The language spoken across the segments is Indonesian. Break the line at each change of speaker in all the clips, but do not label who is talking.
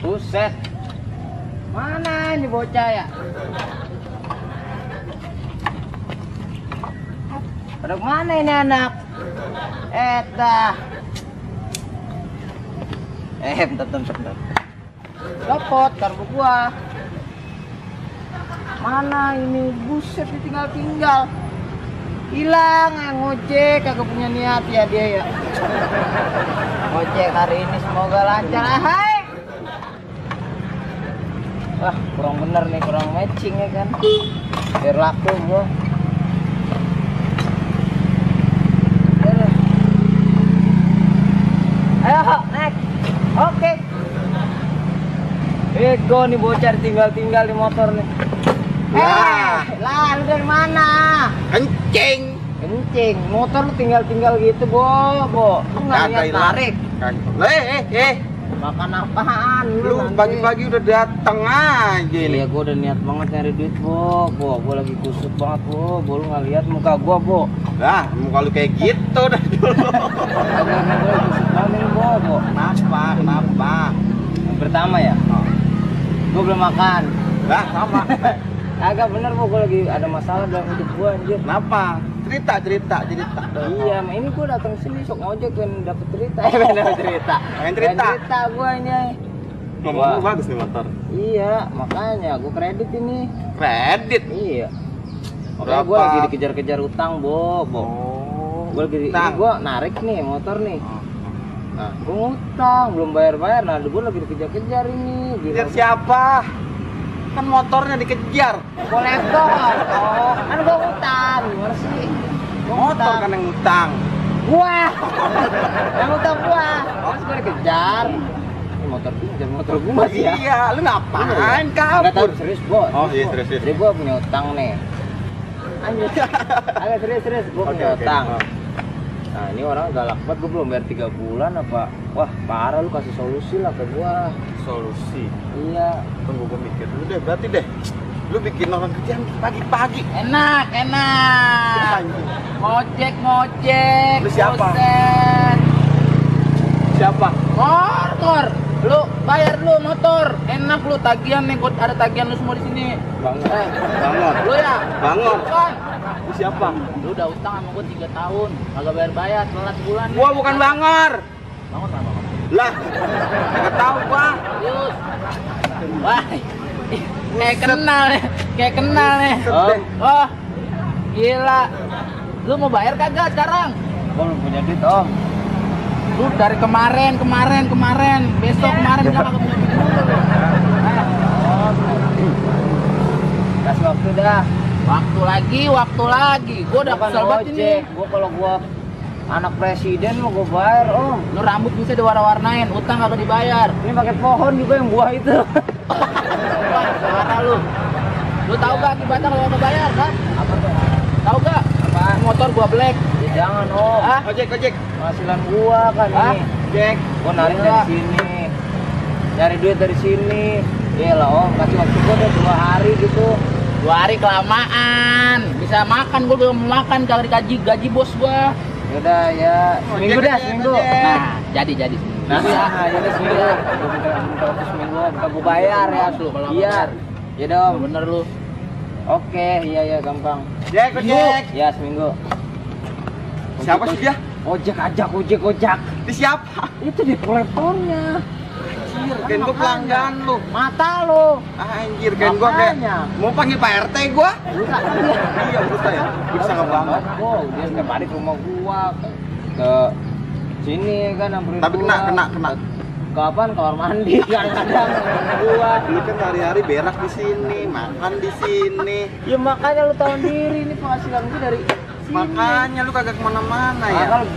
Buset. Mana ini bocah ya? Pada mana ini anak? Eta. Eh, bentar, bentar, bentar. Copot karbu gua. Mana ini? Buset, ditinggal tinggal. Hilang yang ngojek, kagak punya niat ya dia ya. Ngojek hari ini semoga lancar. Ah, Hai. Wah, kurang bener nih, kurang matching ya kan. Biar laku gua. Ayo. Oke. Ego nih bocah tinggal-tinggal di motor nih.
Lah.
Eh, lah lu dari mana?
Kencing.
Kencing, motor lu tinggal-tinggal gitu, Bo. Bo, lu nggak niat
hilang.
tarik.
Eh, eh, eh.
Makan apaan
Lu pagi-pagi udah dateng aja
Iya,
ini.
gua udah niat banget nyari duit, Bo. Bo, gua lagi kusut banget, Bo. Bo, lu nggak lihat muka gua, Bo.
Lah, muka lu kayak gitu dah dulu.
Gua lagi kusut banget nih, Bo, Bo.
Kenapa? Kenapa?
Yang pertama ya,
Oh.
gua belum makan.
Lah, sama.
Agak bener, Bo, gua lagi ada masalah dalam hidup gua, anjir.
Kenapa? Cerita, cerita, cerita.
Iya, ini gua datang sini sok ngojek pengen dapet cerita, eh dapet cerita.
Pengen cerita?
cerita gua ini.
Ngomong bagus nih motor.
Iya, makanya gua kredit ini.
Kredit.
Iya. Makanya gua
Berapa?
lagi dikejar-kejar utang, Bo, Bo.
Oh.
Gua lagi gua narik nih motor nih.
Nah,
Gua ngutang, belum bayar-bayar. Nah, gua lagi dikejar-kejar ini.
Kejar siapa? Kan motornya dikejar.
Gua laptop. Oh, kan gua utang. Gimana sih? Gua
Motor kan yang utang.
Gua. Yang utang gua. Terus gua dikejar. Motor pinjam, motor gua sih ya.
Iya, lu ngapain
Enggak tahu
kabur?
serius, Bo.
Oh, iya, serius, serius.
Jadi gua punya utang nih. Anjir. Agak serius, serius. Gua
Oke,
punya
oke.
utang.
Oh.
Nah ini orang galak banget, gue belum bayar 3 bulan apa Wah parah lu kasih solusi lah ke gua
Solusi.
Iya
Tunggu gua mikir dulu deh, berarti deh. Lu bikin orang kerjaan pagi-pagi.
Enak, enak. Ngojek, ngojek
Lu siapa?
buset.
Siapa?
Motor Lu bayar lu motor Enak lu tagihan nih, gua ada tagihan lu semua di sini
Bangun.
Eh,
Bangun.
lu ya?
Bangun.
Bukan
Lu siapa?
Lu udah utang sama gua 3 tahun Kagak bayar-bayar, telat sebulan nih.
Gua bukan Bangor.
Bangun lah, bangun
Lah, enggak tahu gua.
Serius. Wah, kayak kenal nih, kayak kenal nih.
Buset
Oh, oh, gila. Lu mau bayar kagak sekarang? Gua belum punya duit om. Lu dari kemarin, kemarin, kemarin, besok kemarin bilang kagak punya duit. Oh. Kasih waktu dah. Waktu lagi, waktu lagi. Gua udah kesel banget ini. Gua kalau gua anak presiden mau gua bayar om. Lu rambut bisa diwarna-warnain, utang kagak dibayar. Ini pakai pohon juga yang buah itu. Wah, lu. Lu tahu gak akibatnya kalau nggak bayar, kan? Apa tuh? Tahu gak? Apa? Motor gua black. Ya jangan, Om. Ah,
Ojek, ojek.
penghasilan gua kan
Ah,
ini.
Jack.
Gua narik
Iya.
dari sini. Cari duit dari sini. Iya lah, Om. Kasih waktu gua udah dua hari gitu. Dua hari kelamaan. Bisa makan, gua belum makan cari gaji gaji bos gua. Yaudah ya, seminggu
Ojek,
dah,
ojek,
seminggu.
ojek.
Nah, jadi jadi. Nah, ya, jadi seminggu. Gua minta waktu seminggu, gua bayar ya.
Kalau
Iya.
bayar.
Iya dong. Bener lu. Oke, iya iya gampang.
Jack, ojek.
Ya seminggu.
Siapa sih dia?
Ojek ajak, ojek ojak.
Di siapa?
Itu di kolektornya.
Anjir, kan gua
makanya.
pelanggan lu.
Mata lo.
Anjir, kan gua kayak
Makanya.
mau panggil Pak RT gua.
Buka
Iya, bisa ya. Bisa nggak banget.
Oh, dia setiap hari ke rumah gua ke, sini kan nyamperin
Tapi kena, kena, kena.
Ke apaan? Kamar mandi kadang-kadang gua.
Lu kan hari-hari berak di sini, makan di sini.
Ya makanya lu tahu sendiri ini penghasilan gua dari.
Makanya lu kagak ke mana-mana
ya. Lu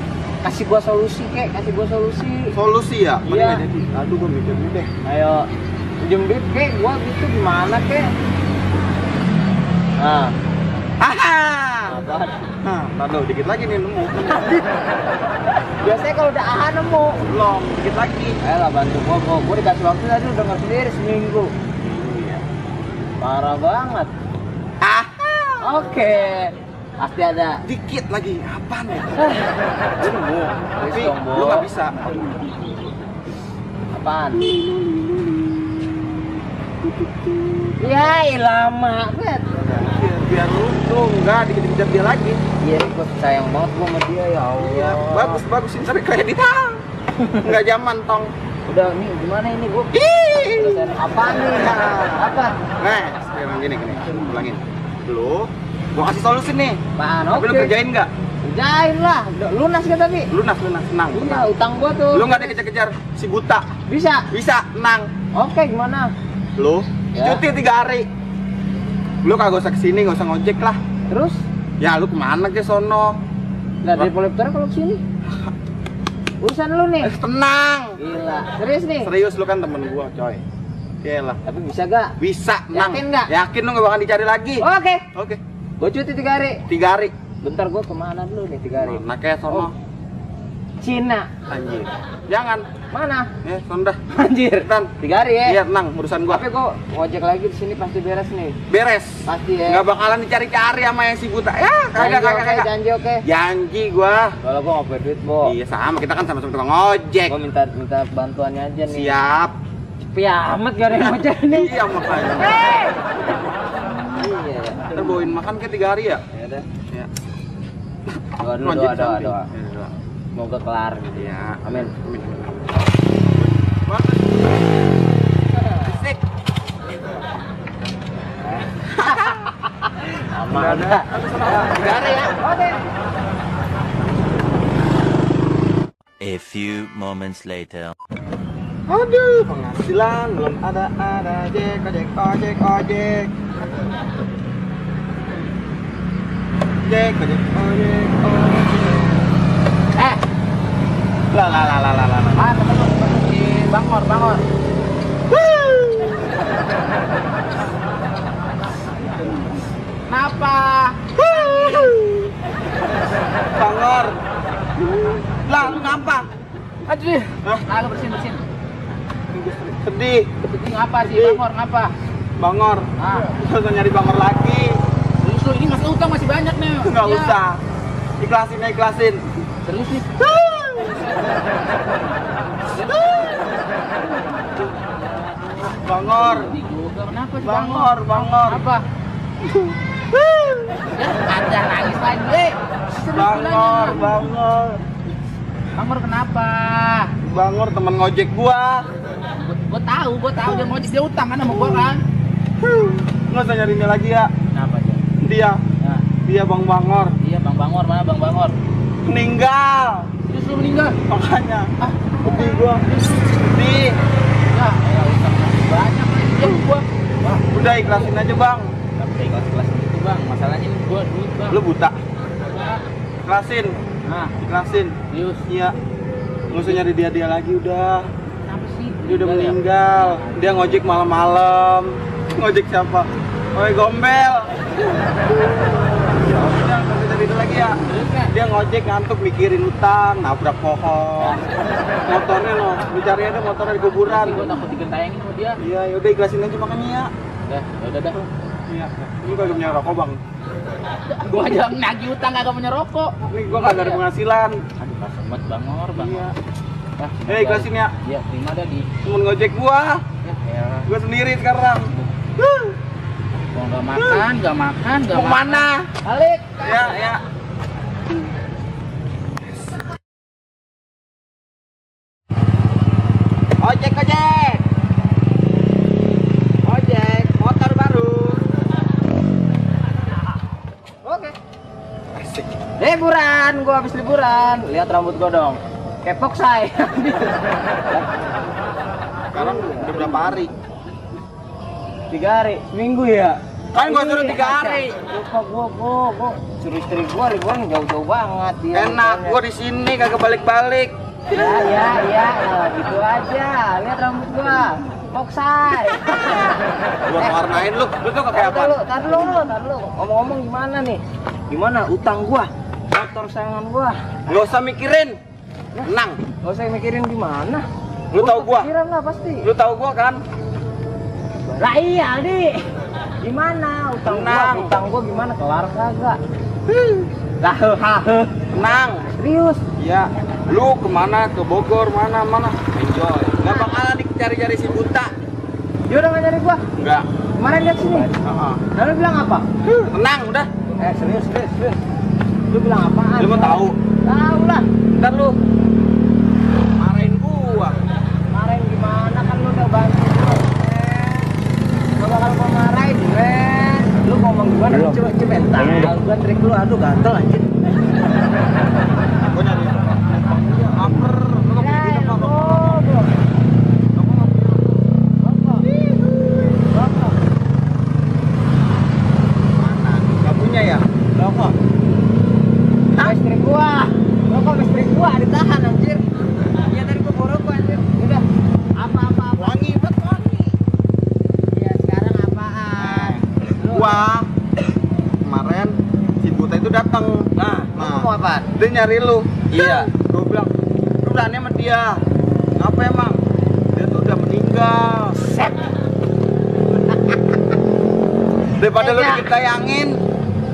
kasih gua solusi kek, kasih gua solusi.
Solusi ya?
Iya.
Aduh, gua mikir dulu deh.
Ayo, pinjem duit kek, gua gitu gimana kek? Nah,
Haha.
apaan?
Nah, dikit lagi nih nemu.
Biasanya kalau udah aha nemu.
Belum, dikit lagi.
Ayo lah bantu gua, gua, gua dikasih waktu tadi udah nggak sendiri seminggu.
Iya.
Parah banget.
Haha.
Oke, pasti ada.
Dikit lagi. Apaan ya?
Eh,
Lu nemu. Tapi lu nggak bisa.
Apaan? Ya, lama bet.
biar, lu tuh nggak dikejar dia lagi
Iya, gue sayang banget gue sama dia ya Allah.
iya bagus bagus ini tapi kayak di nggak zaman tong
Udah nih gimana ini gue? Apa nih? Apa?
nah sekarang gini gini ulangin lu gua kasih solusi nih
Apaan?
tapi lu
Oke.
kerjain nggak
Kerjain lah. Udah Lunas kan tapi?
lunas lunas senang
Iya, utang gua tuh.
lu nggak dikejar-kejar si buta
Bisa.
bisa nang
Oke, gimana?
lu
Ya.
cuti tiga hari lu kagak usah ke sini nggak usah ngojek lah
Terus?
ya lu ke mana ke sono
Nggak dari Polipter kalau ke sini? Urusan lu nih.
eh, tenang
Gila. Serius nih?
serius lu kan temen gua coy Oke lah
Tapi bisa gak?
bisa nang
Yakin nggak?
yakin lu nggak bakal dicari lagi
Oke.
oke
Gue cuti tiga hari.
tiga hari
Bentar gue ke mana dulu nih tiga hari?
nah kayak sono
Oh. Cina.
anjir jangan
Mana?
eh sondah
Anjir.
Tan.
Tiga hari ya?
iya tenang urusan gua
Tapi kok ngojek lagi di sini pasti beres nih.
beres
Pasti ya.
nggak bakalan dicari-cari sama yang si buta ya kagak kagak kagak
janji oke.
janji gua
Kalau gue nggak duit, Bo.
iya sama kita kan sama-sama tukang ojek
Gue minta minta bantuannya aja nih.
siap
Sepi amat gak ada yang ngojek nih.
iya makanya
Iya.
Ntar bawain makan ke tiga hari ya
Ya udah.
ya
Doa dulu, doa, doa.
Iya, doa.
Semoga kelar gitu.
Iya.
Amin.
Amin. Bagus. Bisik.
Aman.
Tiga hari ya.
Oke.
A few moments later.
Aduh, penghasilan belum ada ada ojek ojek ojek ojek. Ojek ojek ojek ojek.
Eh,
Lah lah lah lah lah lah.
ah, temen lu, si Bangor, Bangor. Kenapa?
Bangor. Lah, lu ngapa?
Aduh,
Hah?
ah, bersin bersin.
Sedih,
Itu ngapa sih
Sedih.
Bangor? Ngapa?
Bangor.
Ah,
nyari Bangor lagi.
Justru ini masih utang masih banyak nih.
Nggak
Ya.
usah. Ikhlasin ikhlasin.
Serius nih.
Bangor.
Kenapa sih
Bangor, Bangor.
Apa? Ada nangis lagi. Eh, serius
Bangor. Bangor.
Bangor kenapa?
Bangor temen ngojek gua.
Gue tahu, gue tahu dia ngojek dia utang kan sama gue kan.
Nggak usah nyari dia lagi ya.
Kenapa?
Dia,
Nah,
dia Bang Bangor.
iya Bang Bangor mana Bang Bangor?
Meninggal.
Terus lu meninggal?
Makanya.
Ah,
Sedih gua. Sedih.
ya, ya banyak lagi dia gua. Wah,
Udah ikhlasin aja bang.
bisa ikhlas kelas gitu bang. Masalahnya ini gua duit bang.
Lu buta. Ikhlasin.
Nah,
Ikhlasin.
serius.
Iya. Nggak usah nyari dia dia lagi udah.
Kenapa sih?
Dia udah
Meninggal ya?
meninggal. Dia ngojek malam-malam. Ngojek siapa? Oi gombel. Ya udah, nggak usah cerita lagi ya.
Serius nggak?
Dia ngojek ngantuk mikirin utang, nabrak pohon. Motornya loh, dicari aja motornya di kuburan.
Gue takut digentayangin sama dia.
Iya, yaudah ikhlasin aja makanya ya.
Udah, ya udah dah.
Iya. Ini kagak punya rokok bang.
Gua aja nagih utang kagak punya rokok.
Ini gua kagak ada penghasilan.
Aduh, kasihan banget Bangor, Bangor.
Iya.
Nah,
Eh ikhlasin ya.
Iya, terima dah di.
Temen ngojek gua.
Ya, ya.
Gua sendiri sekarang.
Nggak makan, nggak makan, nggak
Mau
makan.
mana?
Balik.
Ya, ya. Ojek, ojek. Ojek, motor baru.
Oke.
Asik.
Liburan, gua habis liburan. Lihat rambut gua dong. Kepok say.
Sekarang udah berapa hari?
tiga hari, seminggu ya.
Kan gua suruh tiga hari.
Lupa gua, gua, gua suruh istri gua liburan jauh-jauh banget. Dia
Enak, gua di sini kagak balik-balik.
Ya, ya, ya, gitu aja. Lihat rambut gua. Kepok say.
Gua warnain lu, lu tuh kayak apa?
Lu, tar lu, tar lu. Ngomong-ngomong gimana nih? Gimana utang gua? Motor sayangan gua.
Gak usah mikirin. Tenang.
Gak usah mikirin gimana.
Lu tahu gua?
Pikiran lah pasti.
Lu tahu gua kan?
Lah iya, Di. Gimana utang
Tenang.
gua? Utang gua gimana kelar kagak? Lah, hahe.
Tenang.
Serius.
Ya, lu ke mana? Ke Bogor mana mana? Enjoy. Gak bakalan dicari-cari si buta.
Dia udah nggak nyari gua.
Enggak.
Kemarin lihat sini.
Heeh.
Lalu bilang apa?
Tenang, udah.
Eh serius serius serius. Lu bilang apaan?
Lu mau tahu?
Tahu lah.
Ntar lu marahin gua.
Kemarin gimana kan lu udah bantu bakal gua marahin, men. Lu ngomong gimana?
Belum.
Coba cemental. Gua trik lu aduh gatel anjir.
Gua nyari. Aper, lu nggak punya duit apa?
goblok.
Mana? Nggak punya ya? Berapa?
Listrik gua. Rokok listrik gua ditahan anjir. Iya tadi gua bawa rokok anjir. Udah. Apa-apa apa.
Wangi banget wangi.
Iya sekarang apaan? Lu
Gua kemarin si Buta itu datang. Nah,
lu
nah.
mau apaan?
Dia nyari lu. Iya. Gua bilang, lu berani sama dia. Ngapa emang? Dia tuh udah meninggal.
Set.
Daripada lu
Tega.
dikit tayangin,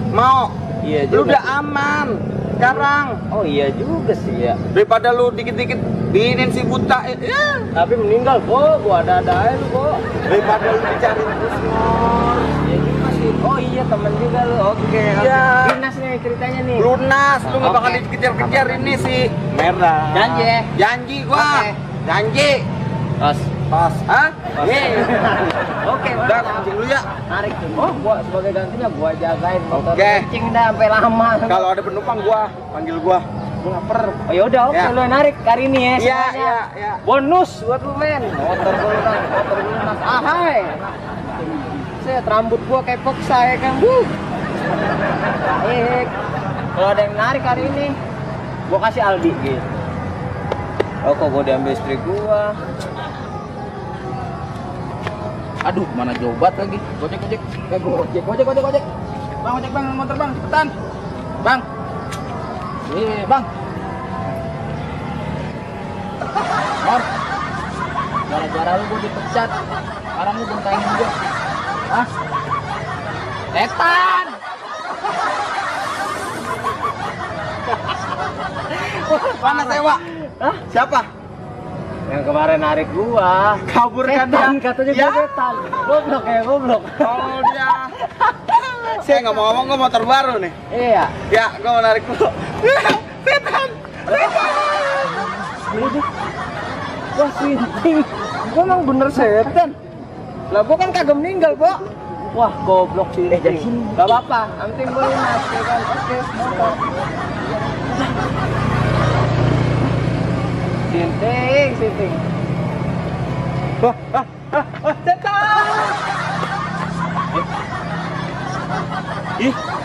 mau.
Iya
Lu udah aman. Sekarang
Oh iya juga sih ya.
daripada lu dikit-dikit binin si buta ya.
Tapi meninggal, Bo. Gua ada-ada aja lu, Bo.
daripada lu dicari terus Mor.
Iya juga sih. Oh iya temen juga lu. Oke.
Iya.
Oke. Nih ceritanya nih.
lunas lu nggak bakal
Oke.
dikejar-kejar ini si merah
Janji ya?
janji gua
Oke.
janji
Pas.
pas hah. Yeay.
Oke,
udah kencing dulu ya
Narik tuh. Oh, gua sebagai gantinya gua jagain motor
Oke.
kencing dah sampai lama.
kalau ada penumpang gua panggil gua gua lapar
Oh yaudah, oke
Ya.
lu yang narik kali ini ya.
iya iya iya
Bonus buat lu men. Motor gua lunas, motor gua lunas. Ah hai. Set rambut gua kayak poksa ya kan. Wuh. Baik. Kalau ada yang narik hari ini, gua kasih Aldi gitu. Oh kok gua diambil istri gua. Aduh, mana jobat lagi? Gojek, gojek. Eh, gojek, gojek, gojek, gojek. Bang, gojek bang, motor bang, cepetan. Bang. Iya, bang. Mor. Gara-gara lu gua dipecat. Sekarang lu bentangin gua. Hah? Setan!
Mana sewa
Hah?
siapa
Yang kemarin narik gua.
kabur kan dia
Setan, katanya
ya
gua setan. Goblok ya, goblok.
oh dia saya nggak mau ngomong gua motor baru nih
Iya.
ya gua mau narik dulu setan
Ini tuh. Wah, sinting. Gua emang bener setan. Lah gua kan kagak meninggal, Bo. Wah, goblok sih. Eh, jadi sini. Gak apa-apa. Yang penting gua lunas, ya kan. Oke, motor. Sinting, sinting.
wah ah, ah, ah, setan ih